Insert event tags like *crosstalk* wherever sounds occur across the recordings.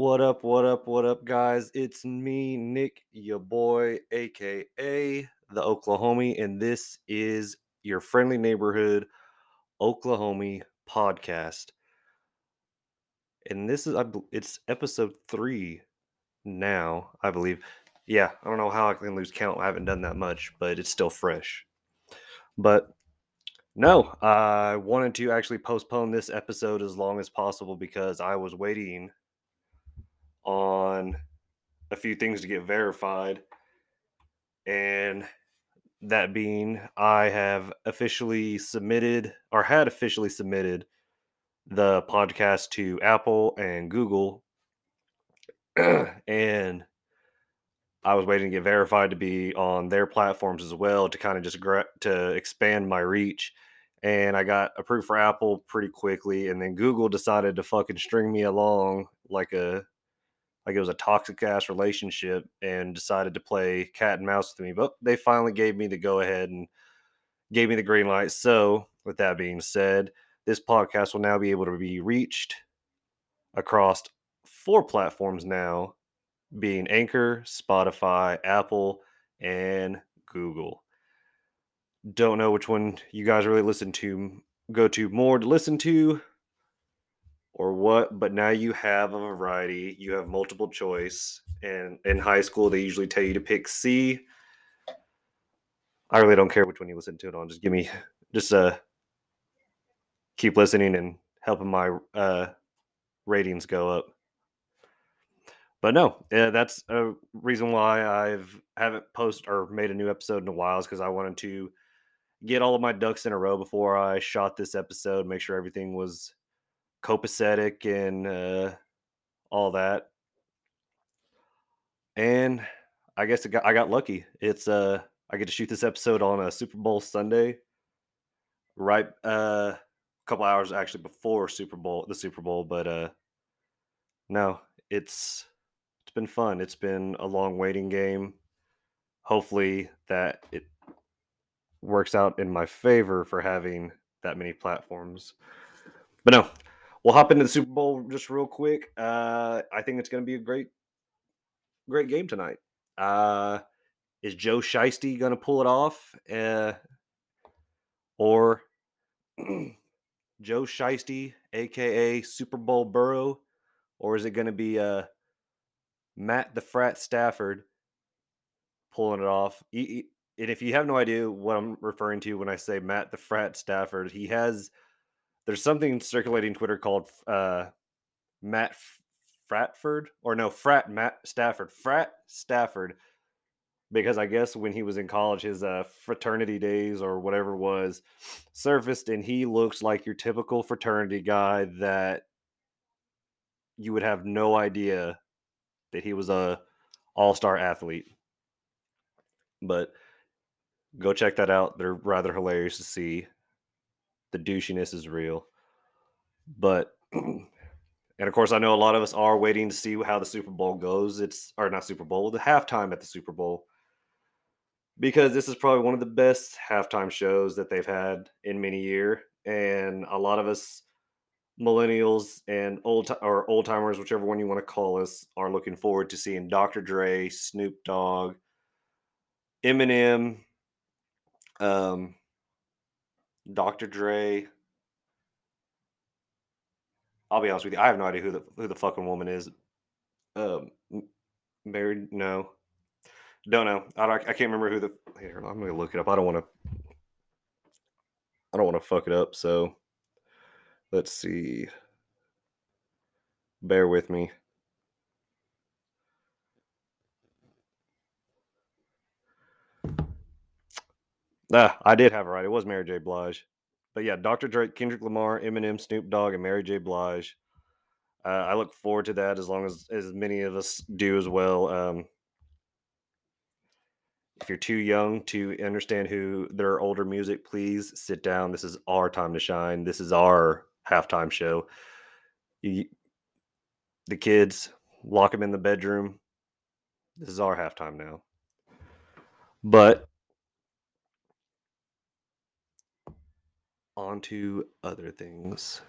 What up, what up, what up, guys? It's me, Nick, your boy, aka the Oklahoma, and this is your friendly neighborhood Oklahoma podcast. And this is, it's episode three now, I believe. Yeah, I don't know how I can lose count. I haven't done that much, but it's still fresh. But no, I wanted to actually postpone this episode as long as possible because I was waiting on a few things to get verified. And that being, I have officially submitted or had officially submitted the podcast to Apple and Google. *clears throat* and I was waiting to get verified to be on their platforms as well to kind of just gra- to expand my reach. And I got approved for Apple pretty quickly, and then Google decided to fucking string me along like a like it was a toxic ass relationship and decided to play cat and mouse with me. But they finally gave me the go ahead and gave me the green light. So, with that being said, this podcast will now be able to be reached across four platforms now, being Anchor, Spotify, Apple, and Google. Don't know which one you guys really listen to, go to more to listen to or what, but now you have a variety. You have multiple choice. And in high school, they usually tell you to pick C. I really don't care which one you listen to it on. Just give me, just uh, keep listening and helping my uh ratings go up. But no, uh, that's a reason why I've haven't posted or made a new episode in a while is because I wanted to get all of my ducks in a row before I shot this episode, make sure everything was copacetic and uh, all that. And I guess got, I got lucky. It's uh I get to shoot this episode on a Super Bowl Sunday, right uh, a couple hours actually before Super Bowl the Super Bowl. But uh, no, it's it's been fun. It's been a long waiting game. Hopefully that it works out in my favor for having that many platforms. But no, we'll hop into the Super Bowl just real quick. Uh, I think it's going to be a great, great game tonight. Uh, is Joe Shiesty going to pull it off, uh, or *clears throat* Joe Shiesty, aka Super Bowl Burrow, or is it going to be uh, Matt the Frat Stafford pulling it off? He- he- and if you have no idea what I'm referring to when I say Matt the Frat Stafford, he has there's something circulating Twitter called uh, Matt Fratford or no Frat Matt Stafford Frat Stafford because I guess when he was in college his uh, fraternity days or whatever was surfaced and he looks like your typical fraternity guy that you would have no idea that he was a all-star athlete. But go check that out. They're rather hilarious to see the douchiness is real. But *clears throat* and of course, I know a lot of us are waiting to see how the Super Bowl goes. It's or not Super Bowl, the halftime at the Super Bowl, because this is probably one of the best halftime shows that they've had in many year, and a lot of us millennials and old or old timers, whichever one you want to call us, are looking forward to seeing Dr. Dre, Snoop Dogg, Eminem, um, Dr. Dre. I'll be honest with you. I have no idea who the who the fucking woman is. Um, married? No, don't know. I don't, I can't remember who the. Here, I'm gonna look it up. I don't want to. I don't want to fuck it up. So, let's see. Bear with me. Ah, I did have it right. It was Mary J. Blige. But yeah, Dr. Dre, Kendrick Lamar, Eminem, Snoop Dogg, and Mary J. Blige. Uh, I look forward to that as long as as many of us do as well. Um, if you're too young to understand who their older music, please sit down. This is our time to shine. This is our halftime show. You, the kids, lock them in the bedroom. This is our halftime now. But on to other things.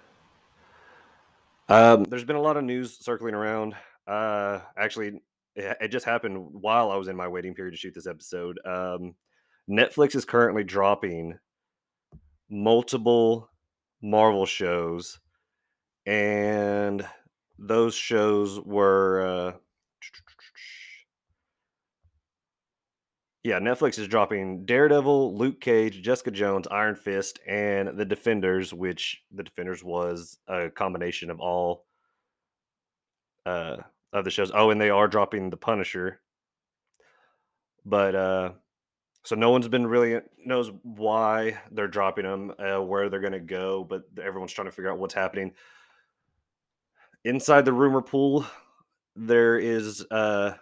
Um, there's been a lot of news circling around. Uh, actually, it, it just happened while I was in my waiting period to shoot this episode. Um, Netflix is currently dropping multiple Marvel shows, and those shows were. Uh, yeah, Netflix is dropping Daredevil, Luke Cage, Jessica Jones, Iron Fist, and The Defenders, which The Defenders was a combination of all uh, of the shows. Oh, and they are dropping The Punisher. But uh, so no one's been really knows why they're dropping them, uh, where they're going to go, but everyone's trying to figure out what's happening. Inside the rumor pool, there is uh,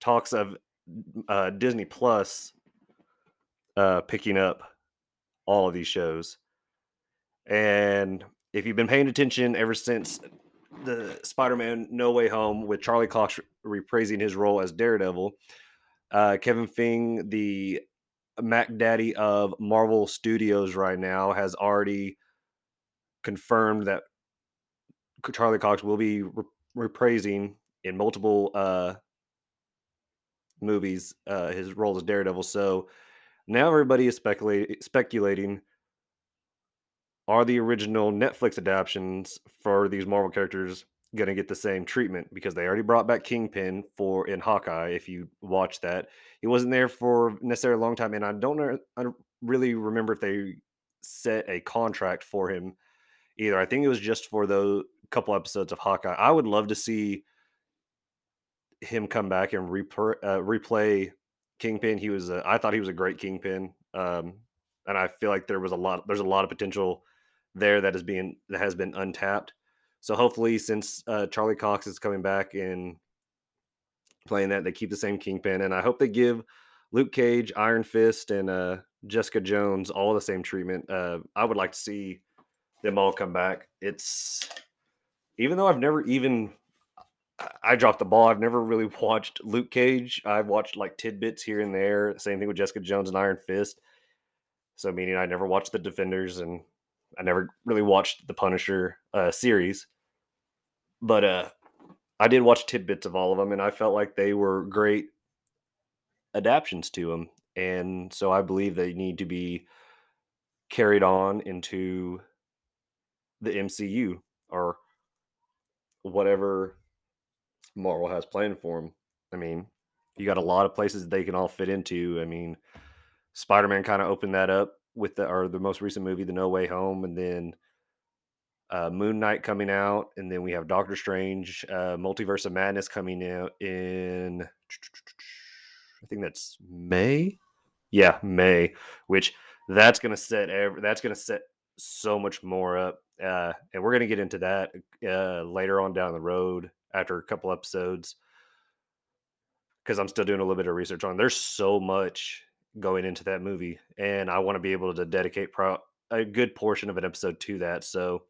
talks of uh, Disney Plus uh, picking up all of these shows. And if you've been paying attention ever since the Spider-Man No Way Home with Charlie Cox reprising his role as Daredevil, uh, Kevin Feige, the Mac Daddy of Marvel Studios right now, has already confirmed that Charlie Cox will be re- reprising in multiple uh, movies uh, his role as Daredevil. So now everybody is speculating speculating are the original Netflix adaptations for these Marvel characters going to get the same treatment because they already brought back Kingpin for in Hawkeye. If you watch that, he wasn't there for necessarily a long time, and I don't know, I don't really remember if they set a contract for him either. I think it was just for those couple episodes of Hawkeye. I would love to see him come back and repre- uh, replay Kingpin. He was, a, I thought he was a great Kingpin, um, and I feel like there was a lot. There's a lot of potential there that is being that has been untapped. So hopefully, since uh, Charlie Cox is coming back and playing that, they keep the same Kingpin, and I hope they give Luke Cage, Iron Fist, and uh, Jessica Jones all the same treatment. Uh, I would like to see them all come back. It's even though I've never even I dropped the ball. I've never really *laughs* watched Luke Cage. I've watched like tidbits here and there. Same thing with Jessica Jones and Iron Fist. So meaning I never watched the Defenders and I never really watched the Punisher uh, series. But uh, I did watch tidbits of all of them, and I felt like they were great adaptations to them. And so I believe they need to be carried on into the MCU or whatever Marvel has planned for them. I mean, you got a lot of places they can all fit into. I mean, Spider Man kind of opened that up with the or the most recent movie, The No Way Home, and then uh, Moon Knight coming out, and then we have Doctor Strange, uh, Multiverse of Madness coming out in I think that's May. Yeah, May. Which that's gonna set every, that's gonna set so much more up, uh, and we're gonna get into that uh, later on down the road after a couple episodes because I'm still doing a little bit of research on. There's so much going into that movie, and I want to be able to dedicate pro- a good portion of an episode to that. So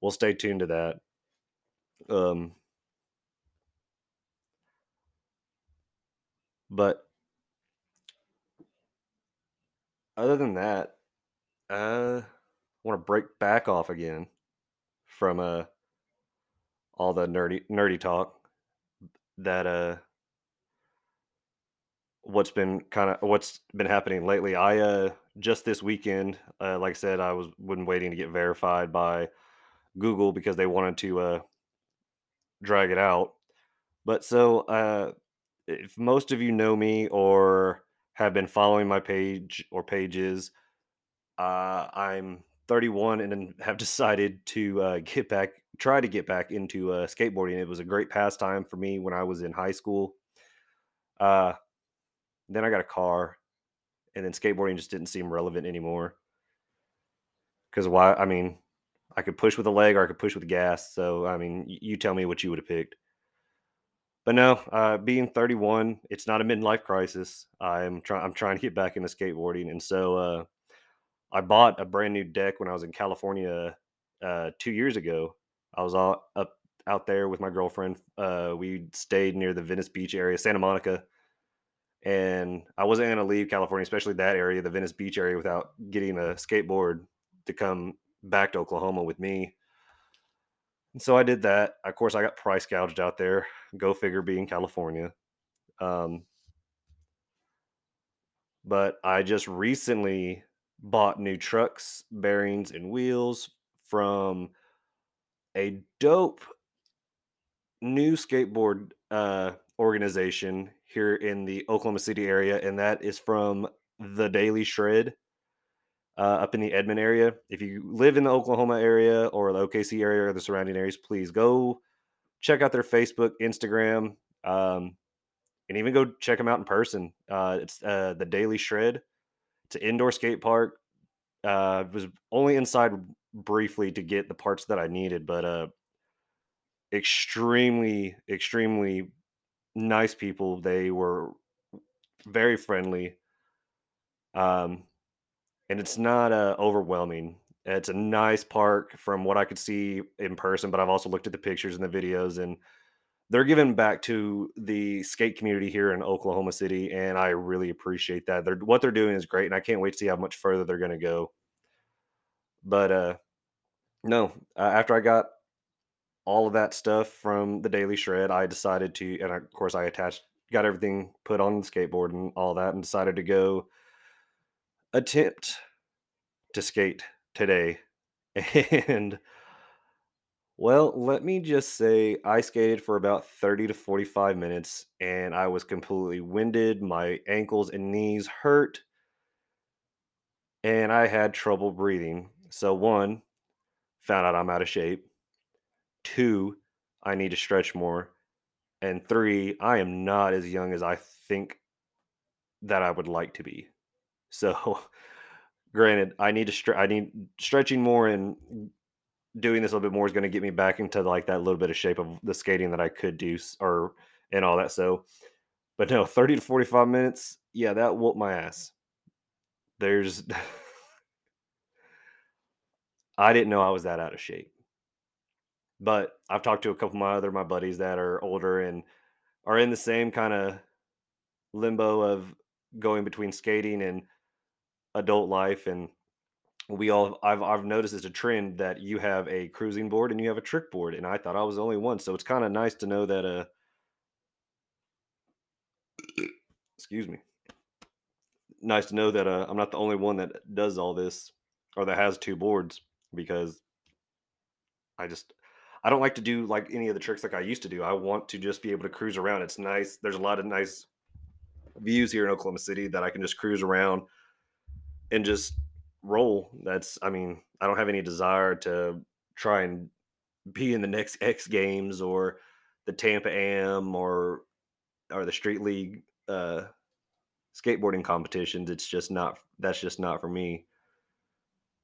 we'll stay tuned to that. Um, but other than that, uh, I want to break back off again from uh all the nerdy nerdy talk that uh what's been kind of what's been happening lately. I uh just this weekend, uh, like I said, I was been waiting to get verified by Google because they wanted to uh drag it out. But so uh if most of you know me or have been following my page or pages, uh I'm 31 and then have decided to uh, get back try to get back into uh, skateboarding. It was a great pastime for me when I was in high school. Uh, then I got a car, and then skateboarding just didn't seem relevant anymore. Because why? I mean, I could push with a leg or I could push with gas. So I mean, you tell me what you would have picked. But no, uh, being 31, it's not a midlife crisis. I'm trying. I'm trying to get back into skateboarding, and so uh, I bought a brand new deck when I was in California uh, two years ago. I was all up out there with my girlfriend. Uh, we stayed near the Venice Beach area, Santa Monica, and I wasn't going to leave California, especially that area, the Venice Beach area, without getting a skateboard to come back to Oklahoma with me. so I did that. Of course, I got price gouged out there. Go figure, being California. Um, but I just recently bought new trucks, bearings, and wheels from a dope new skateboard uh, organization here in the Oklahoma City area, and that is from the Daily Shred uh, up in the Edmond area. If you live in the Oklahoma area or the OKC area or the surrounding areas, please go check out their Facebook, Instagram, um, and even go check them out in person. Uh, it's uh, the Daily Shred. An indoor skate park. Uh, was only inside briefly to get the parts that I needed, but uh, extremely, extremely nice people. They were very friendly. Um, and it's not uh, overwhelming. It's a nice park from what I could see in person, but I've also looked at the pictures and the videos, and they're giving back to the skate community here in Oklahoma City, and I really appreciate that. They're what they're doing is great, and I can't wait to see how much further they're going to go. But uh, no, uh, after I got all of that stuff from the Daily Shred, I decided to, and of course I attached, got everything put on the skateboard and all that, and decided to go attempt to skate today. *laughs* And well, let me just say I skated for about 30 to 45 minutes and I was completely winded. My ankles and knees hurt and I had trouble breathing. So, one, found out I'm out of shape. Two, I need to stretch more. And three, I am not as young as I think that I would like to be. So, *laughs* granted, I need to stre- I need stretching more and doing this a little bit more is going to get me back into like that little bit of shape of the skating that I could do or and all that. So, but no, 30 to 45 minutes, yeah, that whooped my ass. There's *laughs* I didn't know I was that out of shape. But I've talked to a couple of my other my buddies that are older and are in the same kind of limbo of going between skating and adult life and we all I've I've noticed it's a trend that you have a cruising board and you have a trick board and I thought I was the only one so it's kind of nice to know that uh excuse me nice to know that uh, I'm not the only one that does all this or that has two boards because I just I don't like to do like any of the tricks like I used to do. I want to just be able to cruise around. It's nice. There's a lot of nice views here in Oklahoma City that I can just cruise around and just roll. That's I mean, I don't have any desire to try and be in the next X Games or the Tampa Am or or the Street League uh, skateboarding competitions. It's just not. That's just not for me.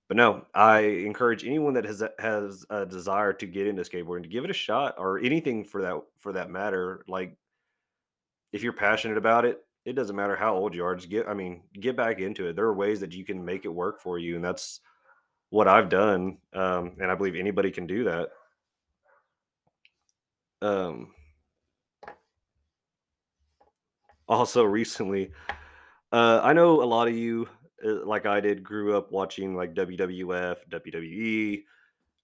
But no, I encourage anyone that has has a desire to get into skateboarding to give it a shot, or anything for that for that matter. Like, if you're passionate about it, it doesn't matter how old you are. Just get, I mean, get back into it. There are ways that you can make it work for you, and that's what I've done. Um, and I believe anybody can do that. Um, also, recently, uh, I know a lot of you, uh, like I did, grew up watching like WWF, WWE,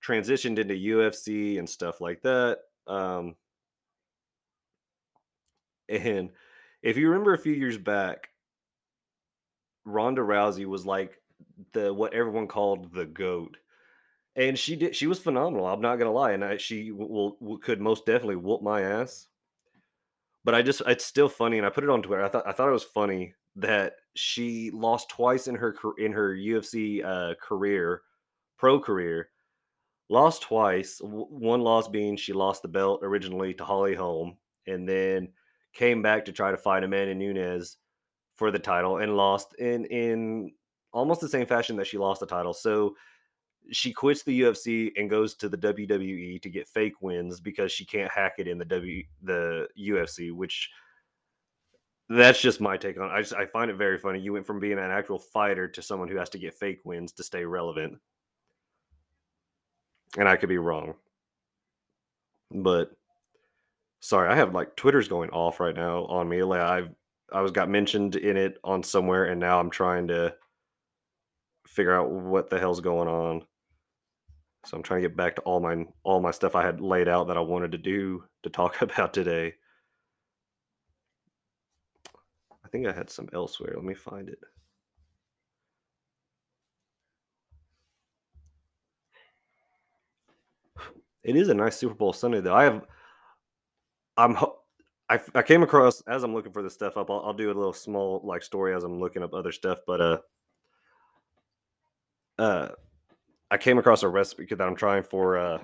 transitioned into UFC and stuff like that. Um, and if you remember a few years back, Ronda Rousey was like the what everyone called the goat, and she did. She was phenomenal. I'm not gonna lie, and I, she will, will could most definitely whoop my ass. But I just it's still funny, and I put it on Twitter. I thought I thought it was funny that she lost twice in her in her UFC uh, career, pro career. Lost twice. One loss being she lost the belt originally to Holly Holm, and then came back to try to fight Amanda Nunes for the title and lost in in almost the same fashion that she lost the title. So she quits the UFC and goes to the WWE to get fake wins because she can't hack it in the W the UFC, which that's just my take on it. I just I find it very funny. You went from being an actual fighter to someone who has to get fake wins to stay relevant. And I could be wrong. But Sorry, I have like Twitter's going off right now on me. Like I've I was got mentioned in it on somewhere, and now I'm trying to figure out what the hell's going on. So I'm trying to get back to all my all my stuff I had laid out that I wanted to do to talk *laughs* about today. I think I had some elsewhere. Let me find it. It is a nice Super Bowl Sunday though. I have I'm I, I came across as I'm looking for this stuff up. I'll, I'll do a little small like story as I'm looking up other stuff, but uh uh I came across a recipe that I'm trying for uh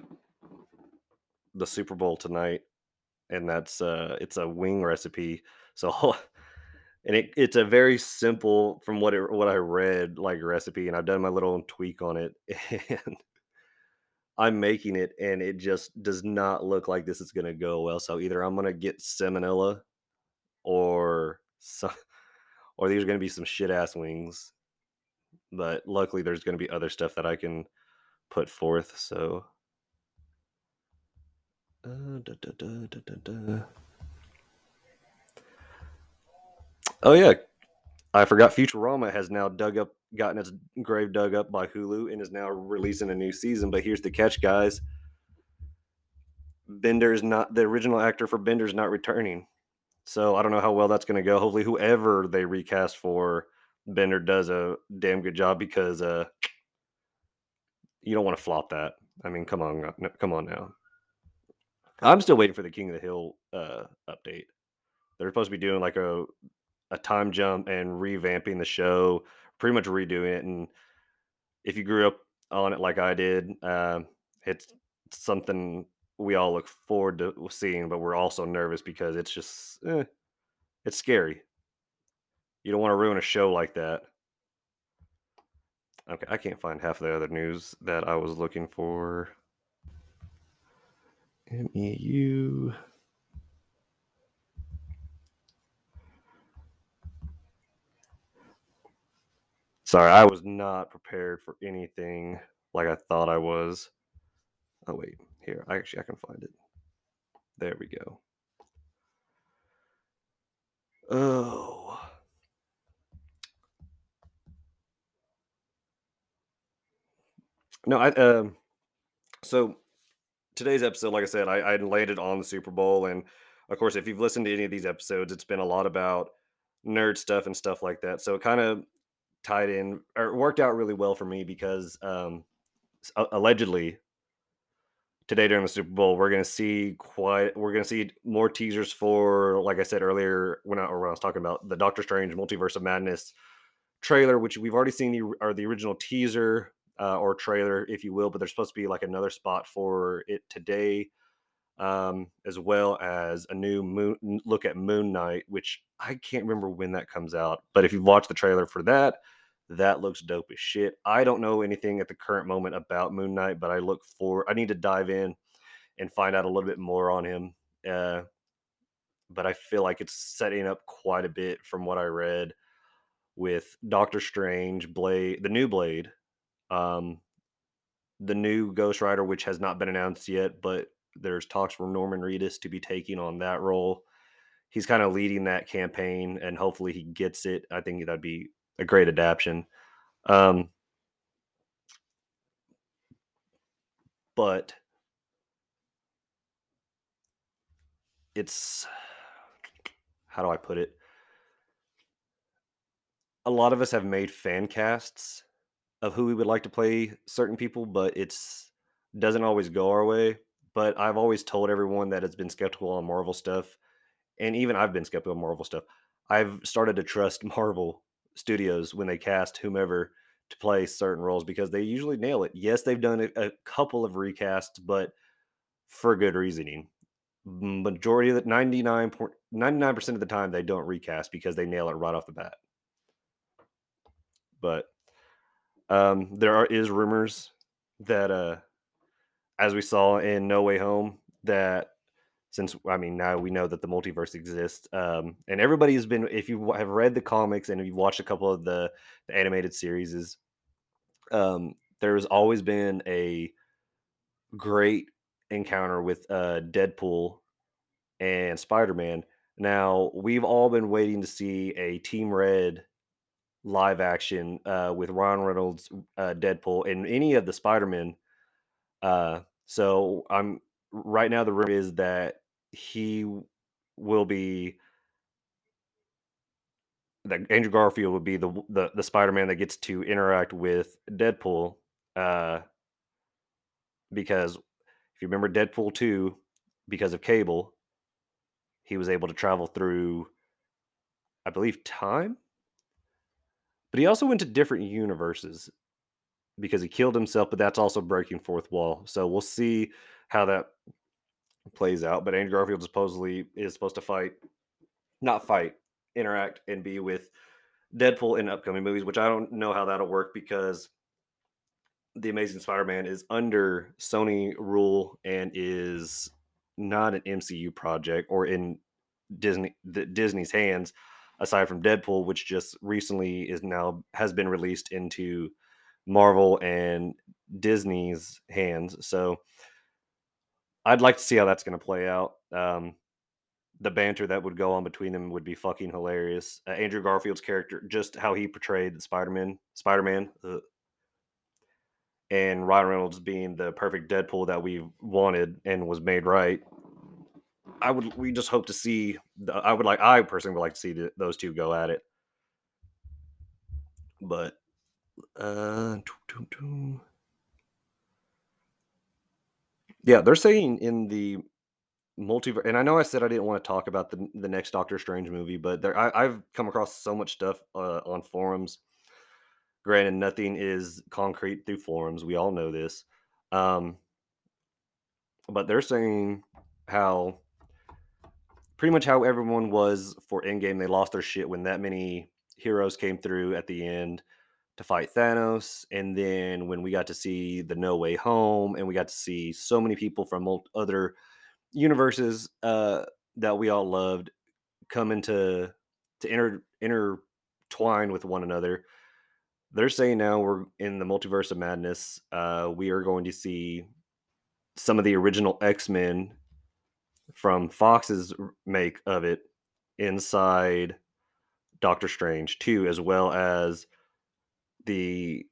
the Super Bowl tonight and that's uh it's a wing recipe. So *laughs* and it, it's a very simple from what it what I read like recipe and I've done my little tweak on it *laughs* and I'm making it and it just does not look like this is going to go well. So either I'm going to get salmonella or some, *laughs* or these are going to be some shit ass wings. But luckily there's going to be other stuff that I can put forth. So uh, da, da, da, Oh yeah, I forgot Futurama has now dug up, gotten its grave dug up by Hulu, and is now releasing a new season. But here's the catch, guys: Bender is not the original actor for Bender is not returning. So I don't know how well that's going to go. Hopefully, whoever they recast for Bender does a damn good job because uh, you don't want to flop that. I mean, come on, come on now. I'm still waiting for the King of the Hill uh, update. They're supposed to be doing like a a time jump and revamping the show, pretty much redoing it. And if you grew up on it like I did, uh, it's something we all look forward to seeing, but we're also nervous because it's just eh, it's scary. You don't want to ruin a show like that. Okay, I can't find half of the other news that I was looking for. MEU. Sorry, I was not prepared for anything like I thought I was. Oh wait, here. I actually I can find it. There we go. Oh. No, I um so today's episode, like I said, I, I landed on the Super Bowl and of course if you've listened to any of these episodes, it's been a lot about nerd stuff and stuff like that. So it kind of tied in or worked out really well for me because um, allegedly today during the Super Bowl we're to see quite we're to see more teasers for like I said earlier when I, when I was talking about the Doctor Strange Multiverse of Madness trailer which we've already seen the or the original teaser uh, or trailer if you will but there's supposed to be like another spot for it today um, as well as a new moon look at Moon Knight, which I can't remember when that comes out. But if you've watched the trailer for that, that looks dope as shit. I don't know anything at the current moment about Moon Knight, but I look for. I need to dive in and find out a little bit more on him. Uh, but I feel like it's setting up quite a bit from what I read with Doctor Strange, Blade, the new Blade, um, the new Ghost Rider, which has not been announced yet, but there's talks for Norman Reedus to be taking on that role. He's kind of leading that campaign, and hopefully he gets it. I think that'd be a great adaptation. Um, but it's how do I put it? A lot of us have made fan casts of who we would like to play certain people, but it's doesn't always go our way. But I've always told everyone that has been skeptical on Marvel stuff, and even I've been skeptical on Marvel stuff. I've started to trust *laughs* Marvel studios when they cast whomever to play certain roles because they usually nail it. Yes, they've done a, a couple of recasts, but for good reasoning. Majority of the 99 99% of the time they don't recast because they nail it right off the bat. But um, there are is rumors that uh, as we saw in No Way Home that since I mean now we know that the multiverse exists, um, and everybody has been. If you have read the comics and you've watched a couple of the, the animated series, is um, there's always been a great encounter with uh, Deadpool and Spider Man. Now we've all been waiting to see a Team Red live action uh, with Ron Reynolds, uh, Deadpool, and any of the Spider Men. Uh, so I'm right now. The rumor is that he will be that Andrew Garfield would be the the, the Spider Man that gets to interact with Deadpool. Uh, because if you remember Deadpool two, because of Cable, he was able to travel through, I believe, time. But he also went to different universes because he killed himself, but that's also breaking fourth wall. So we'll see how that plays out. But Andrew Garfield supposedly is supposed to fight, not fight, interact and be with Deadpool in upcoming movies, which I don't know how that'll work because the Amazing Spider-Man is under Sony rule and is not an MCU project or in Disney Disney's hands aside from Deadpool which just recently is now has been released into Marvel and Disney's hands. So I'd like to see how that's going to play out. Um, the banter that would go on between them would be fucking hilarious. Uh, Andrew Garfield's character, just how he portrayed Spider-Man, Spider-Man, uh, and Ryan Reynolds being the perfect Deadpool that we wanted and was made right. I would, we just hope to see. I would like, I personally would like to see the, those two go at it. But, uh, yeah, they're saying in the multiverse, and I know I said I didn't want to talk about the the next Doctor Strange movie, but there I, have come across so much stuff uh, on forums. Granted, nothing is concrete through forums. We all know this, um, but they're saying how pretty much how everyone was for Endgame. They lost their shit when that many heroes came through at the end to fight Thanos, and then when we got to see the No Way Home, and we got to see so many people from other universes uh, that we all loved come into to inter intertwine with one another. They're saying now we're in the multiverse of madness. Uh, we are going to see some of the original X Men from Fox's make of it inside Doctor Strange 2, as well as the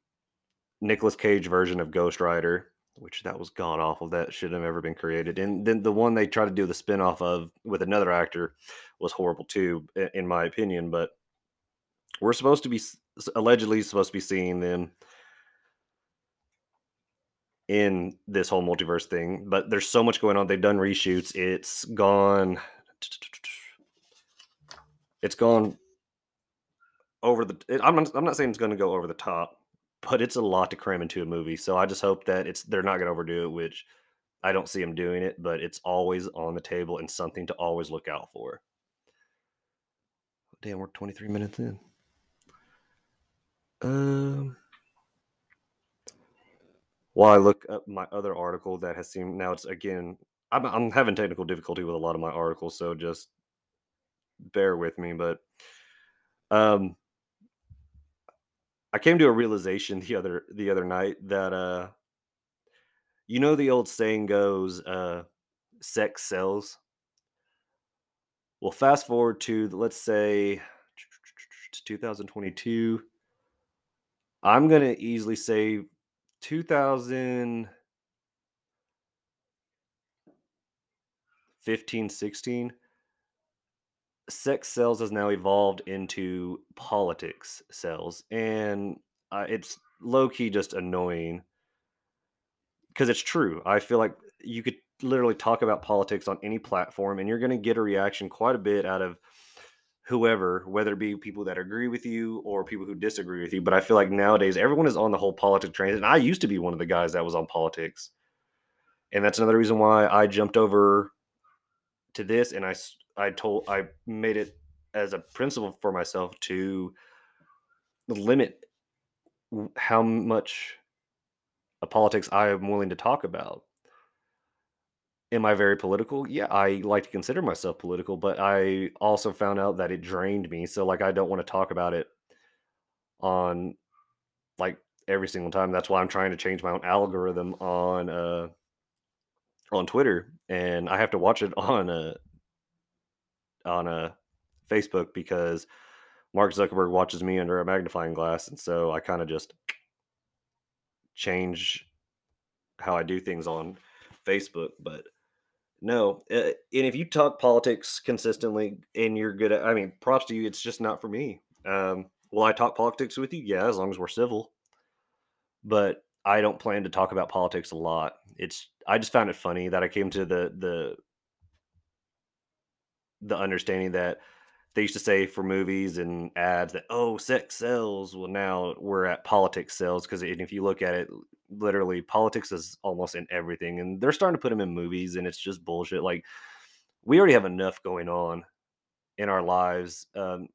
Nicolas Cage version of Ghost Rider which that was god awful. That shouldn't have ever been created. And then the one they tried to do the spinoff of with another actor was horrible too, in my opinion. But we're supposed to be allegedly supposed to be seeing them in this whole multiverse thing. But there's so much going on. They've done reshoots. It's gone. It's gone over the. I'm not. I'm not saying it's going to go over the top but it's a lot to cram into a movie. So I just hope that it's they're not going to overdo it, which I don't see them doing it, but it's always on the table and something to always look out for. Damn, we're 23 minutes in. Um, while I look up my other article that has seemed now it's again, I'm, I'm having technical difficulty with a lot of my articles, so just bear with me. But um, I came to a realization the other the other night that uh you know the old saying goes uh sex sells. Well, fast forward to let's say 2022. I'm going to easily say 2015 16 sex sells has now evolved into politics sells, and uh, it's low key just annoying because it's true. I feel like you could literally talk about politics on any platform, and you're going to get a reaction quite a bit out of whoever, whether it be people that agree with you or people who disagree with you. But I feel like nowadays everyone is on the whole politics train, and I used to be one of the guys that was on politics, and that's another reason why I jumped over to this and I I told I made it as a principle for myself to limit how much politics I am willing to talk about. Am I very political? Yeah, I like to consider myself political, but I also found out that it drained me. So like I don't want to talk about it on like every single time. That's why I'm trying to change my own algorithm on uh on Twitter and I have to watch it *laughs* on a on a Facebook because Mark Zuckerberg watches me under a magnifying glass, and so I kind of just change how I do things on Facebook, but no. Uh, and if you talk politics consistently and you're good at, I mean, props to you. It's just not for me. Um, will I talk politics with you? Yeah, as long as we're civil. But I don't plan to talk about politics a lot. It's I just found it funny that I came to the the the understanding that they used to say for movies and ads that oh sex sells. Well now we're at politics sells because if you look at it literally politics is almost in everything and they're starting to put them in movies and it's just bullshit. Like we already have enough going on in our lives um,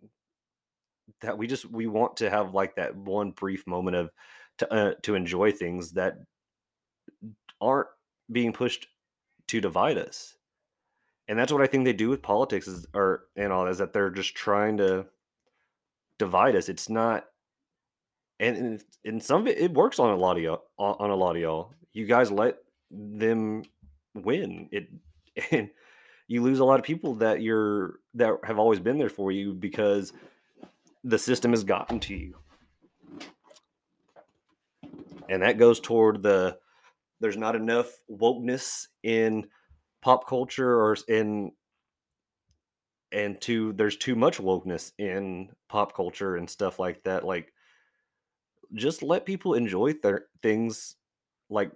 that we just we want to have like that one brief moment of to uh, to enjoy things that aren't being pushed to divide us and that's what I think they do with politics is or and all is that they're just trying to divide us. It's not, and in some of it, it works on a lot of y'all. On a lot of y'all, you guys let them win it, *laughs* and you lose a lot of people that you're that have always been there for you because the system has gotten to you, and that goes toward the. There's not enough wokeness in pop culture or in and to there's too much wokeness in pop culture and stuff like that like just let people enjoy their things like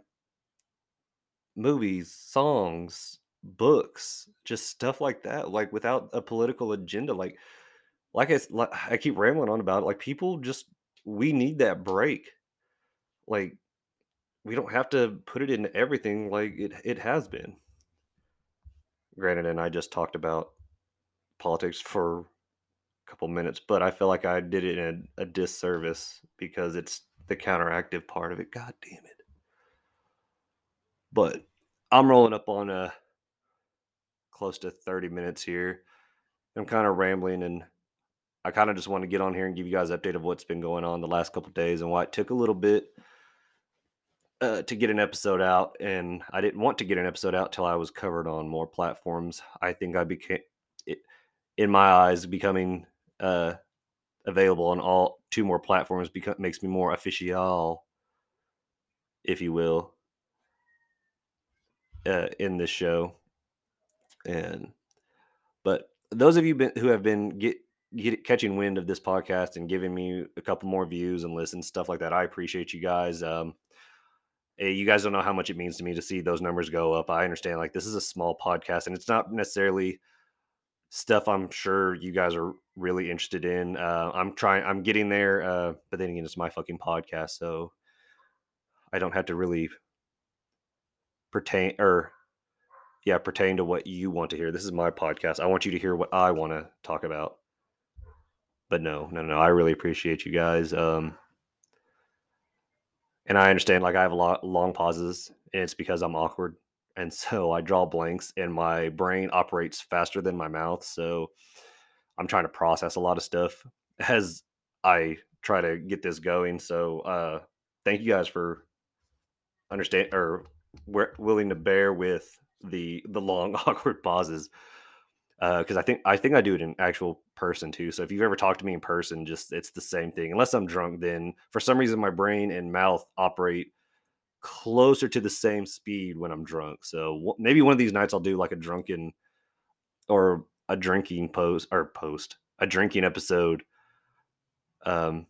movies songs books just stuff like that like without a political agenda like like I, like I keep rambling on about it like people just we need that break like we don't have to put it into everything like it, it has been Granted, and I just talked about politics for a couple minutes, but I feel like I did it in a, a disservice because it's the counteractive part of it. God damn it. But I'm rolling up on a uh, close to 30 minutes here. I'm kind of rambling and I kind of just want to get on here and give you guys an update of what's been going on the last couple days and why it took a little bit uh, to get an episode out, and I didn't want to get an episode out till I was covered on more platforms. I think I became, it, in my eyes, becoming uh, available on all two more platforms because makes me more official, if you will, uh, in this show. And but those of you been, who have been get, get catching wind of this podcast and giving me a couple more views and listens stuff like that, I appreciate you guys. Um, you guys don't know how much it means to me to see those numbers go up. I understand like this is a small podcast and it's not necessarily stuff I'm sure you guys are really interested in. Uh, I'm trying, I'm getting there, uh, but then again, it's my fucking podcast, so I don't have to really pertain or yeah, pertain to what you want to hear. This is my podcast. I want you to hear what I want to talk about. But no, no, no. I really appreciate you guys. Um, and I understand like I have a lot long pauses, and it's because I'm awkward, and so I draw blanks, and my brain operates faster than my mouth. So I'm trying to process a lot of stuff *laughs* as I try to get this going. So uh, thank you guys for understand or we're willing to bear with the the long *laughs* awkward pauses because uh, I think I think I do it in actual person too. So if you've ever talked to me in person, just it's the same thing. Unless I'm drunk, then for some reason my brain and mouth operate closer to the same speed when I'm drunk. So maybe one of these nights I'll do like a drunken or a drinking post or post a drinking episode, um,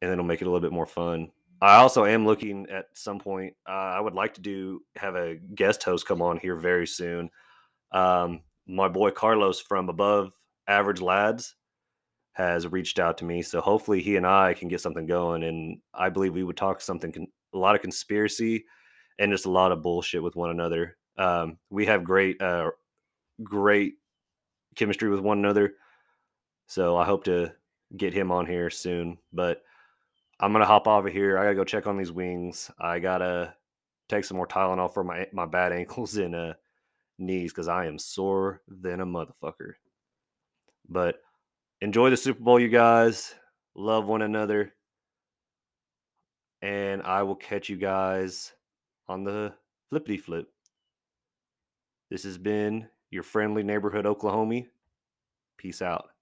and then it'll make it a little bit more fun. I also am looking at some point. Uh, I would like to do have a guest host come on here very soon. Um, my boy Carlos from Above Average Lads has reached out to me. So hopefully he and I can get something going. And I believe we would talk something, con- a lot of conspiracy and just a lot of bullshit with one another. Um, we have great, uh, great chemistry with one another. So I hope to get him on here soon. But I'm gonna hop over here. I gotta go check on these wings. I gotta take some more Tylenol for my my bad ankles *laughs* and uh knees because I am sore than a motherfucker. But enjoy the Super Bowl, you guys. Love one another. And I will catch you guys on the flippity flip. This has been your friendly neighborhood Oklahoma. Peace out.